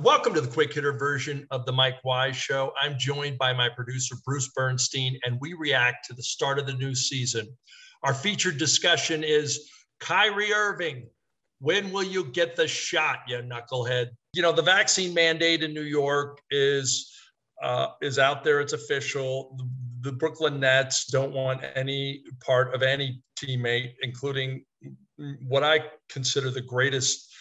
Welcome to the quick hitter version of the Mike Wise Show. I'm joined by my producer, Bruce Bernstein, and we react to the start of the new season. Our featured discussion is Kyrie Irving. When will you get the shot, you knucklehead? You know, the vaccine mandate in New York is uh, is out there. It's official. The, the Brooklyn Nets don't want any part of any teammate, including what I consider the greatest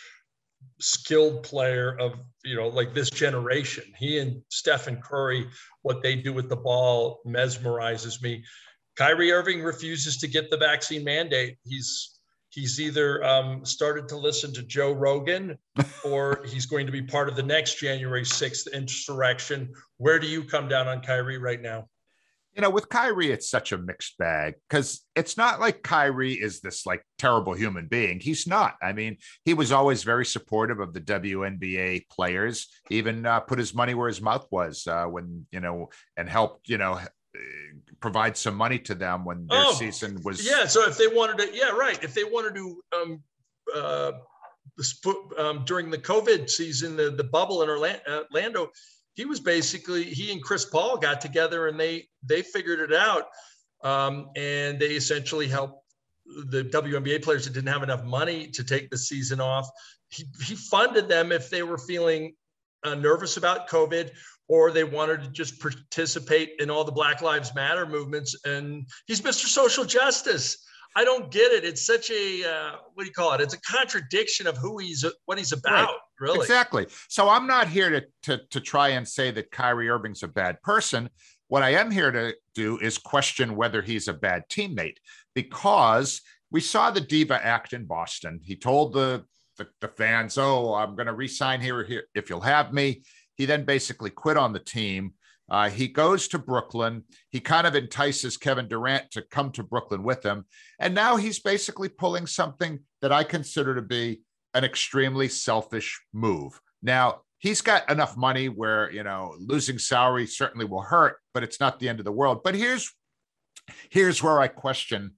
skilled player of you know like this generation. He and Stephen Curry, what they do with the ball mesmerizes me. Kyrie Irving refuses to get the vaccine mandate. He's he's either um, started to listen to Joe Rogan or he's going to be part of the next January 6th insurrection. Where do you come down on Kyrie right now? You know, with Kyrie, it's such a mixed bag because it's not like Kyrie is this like terrible human being. He's not. I mean, he was always very supportive of the WNBA players, even uh, put his money where his mouth was uh, when, you know, and helped, you know, provide some money to them when their oh, season was. Yeah. So if they wanted to, yeah, right. If they wanted to, um, uh, um, during the COVID season, the, the bubble in Orlando, he was basically he and Chris Paul got together and they they figured it out, um, and they essentially helped the WNBA players that didn't have enough money to take the season off. He, he funded them if they were feeling uh, nervous about COVID or they wanted to just participate in all the Black Lives Matter movements. And he's Mr. Social Justice. I don't get it. It's such a uh, what do you call it? It's a contradiction of who he's what he's about. Right. Really, exactly. So I'm not here to, to to try and say that Kyrie Irving's a bad person. What I am here to do is question whether he's a bad teammate because we saw the diva act in Boston. He told the the, the fans, "Oh, I'm going to resign here, here if you'll have me." He then basically quit on the team. Uh, he goes to Brooklyn. He kind of entices Kevin Durant to come to Brooklyn with him. And now he's basically pulling something that I consider to be an extremely selfish move. Now, he's got enough money where, you know, losing salary certainly will hurt, but it's not the end of the world. But here's here's where I question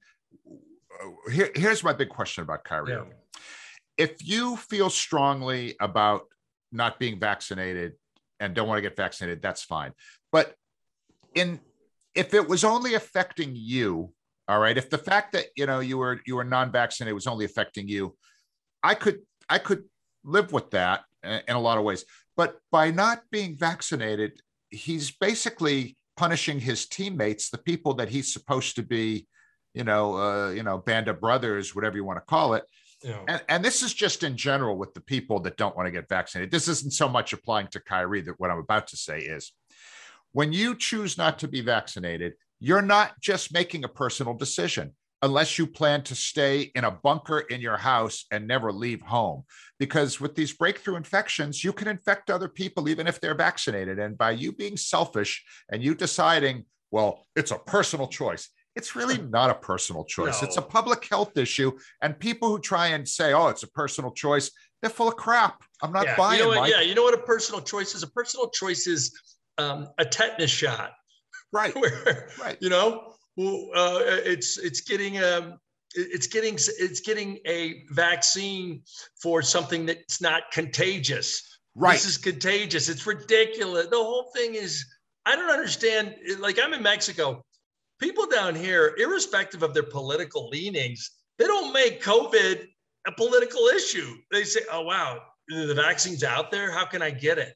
here, here's my big question about Kyrie. Yeah. If you feel strongly about not being vaccinated and don't want to get vaccinated, that's fine. But in if it was only affecting you, all right, if the fact that you know you were you were non-vaccinated was only affecting you, I could I could live with that in a lot of ways. But by not being vaccinated, he's basically punishing his teammates, the people that he's supposed to be, you know, uh, you know, band of brothers, whatever you want to call it, And, and this is just in general with the people that don't want to get vaccinated. This isn't so much applying to Kyrie that what I'm about to say is when you choose not to be vaccinated, you're not just making a personal decision unless you plan to stay in a bunker in your house and never leave home. Because with these breakthrough infections, you can infect other people even if they're vaccinated. And by you being selfish and you deciding, well, it's a personal choice, it's really not a personal choice. No. It's a public health issue. And people who try and say, oh, it's a personal choice, they're full of crap. I'm not yeah. buying you know what, Yeah, you know what a personal choice is? A personal choice is um, a tetanus shot. Right. Where, right. You know, uh, it's it's getting um, it's getting it's getting a vaccine for something that's not contagious. Right. This is contagious. It's ridiculous. The whole thing is I don't understand. Like I'm in Mexico people down here, irrespective of their political leanings, they don't make COVID a political issue. They say, oh, wow, the vaccine's out there. How can I get it?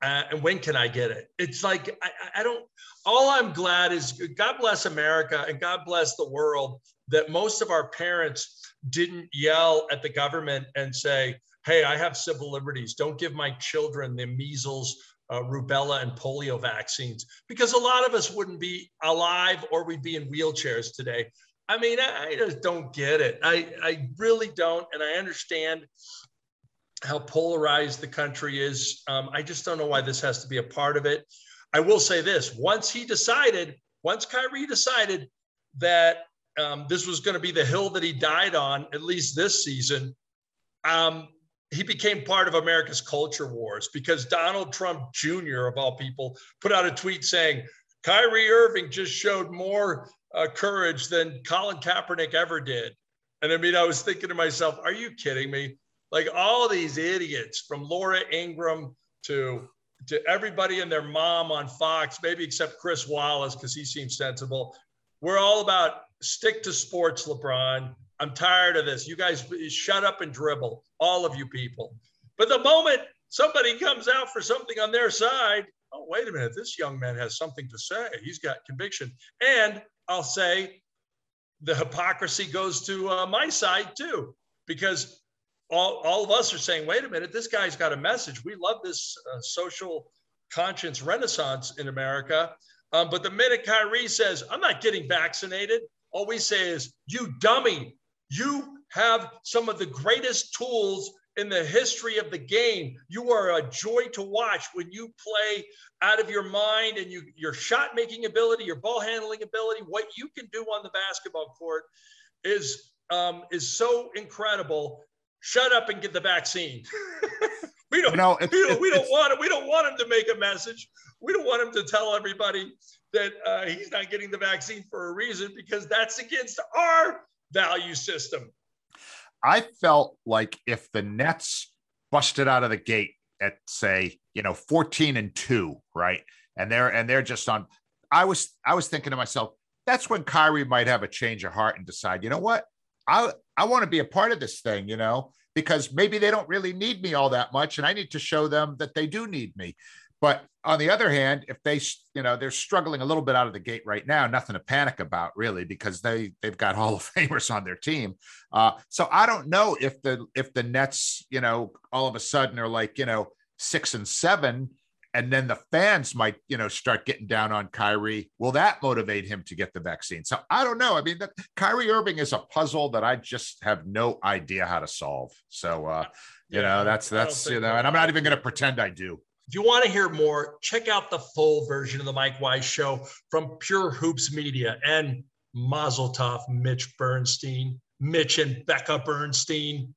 Uh, and when can I get it? It's like, I, I don't, all I'm glad is God bless America and God bless the world that most of our parents didn't yell at the government and say, hey, I have civil liberties. Don't give my children the measles uh, rubella and polio vaccines because a lot of us wouldn't be alive or we'd be in wheelchairs today. I mean, I, just don't get it. I, I really don't. And I understand how polarized the country is. Um, I just don't know why this has to be a part of it. I will say this: once he decided, once Kyrie decided that um, this was going to be the hill that he died on, at least this season, um, he became part of America's culture wars because Donald Trump Jr., of all people, put out a tweet saying Kyrie Irving just showed more uh, courage than Colin Kaepernick ever did. And I mean, I was thinking to myself, are you kidding me? Like all these idiots from Laura Ingraham to to everybody and their mom on Fox, maybe except Chris Wallace because he seems sensible. We're all about stick to sports, LeBron. I'm tired of this. You guys shut up and dribble, all of you people. But the moment somebody comes out for something on their side, oh, wait a minute, this young man has something to say. He's got conviction. And I'll say the hypocrisy goes to uh, my side too, because all, all of us are saying, wait a minute, this guy's got a message. We love this uh, social conscience renaissance in America. Um, but the minute Kyrie says, I'm not getting vaccinated, all we say is, you dummy, you have some of the greatest tools in the history of the game. You are a joy to watch when you play out of your mind and you, your shot making ability, your ball handling ability, what you can do on the basketball court is um, is so incredible. Shut up and get the vaccine. we don't, know, we don't, we don't want it. We don't want him to make a message. We don't want him to tell everybody that uh, he's not getting the vaccine for a reason because that's against our value system. I felt like if the Nets busted out of the gate at say, you know, 14 and 2, right? And they're and they're just on I was I was thinking to myself, that's when Kyrie might have a change of heart and decide, you know what? I I want to be a part of this thing, you know, because maybe they don't really need me all that much and I need to show them that they do need me. But on the other hand, if they, you know, they're struggling a little bit out of the gate right now, nothing to panic about really, because they they've got Hall of Famers on their team. Uh, so I don't know if the if the Nets, you know, all of a sudden are like, you know, six and seven, and then the fans might, you know, start getting down on Kyrie. Will that motivate him to get the vaccine? So I don't know. I mean, the, Kyrie Irving is a puzzle that I just have no idea how to solve. So, uh, you yeah, know, that's that's you know, and I'm not even going to pretend I do. If you want to hear more, check out the full version of the Mike Wise Show from Pure Hoops Media and Mazel Tov, Mitch Bernstein, Mitch and Becca Bernstein.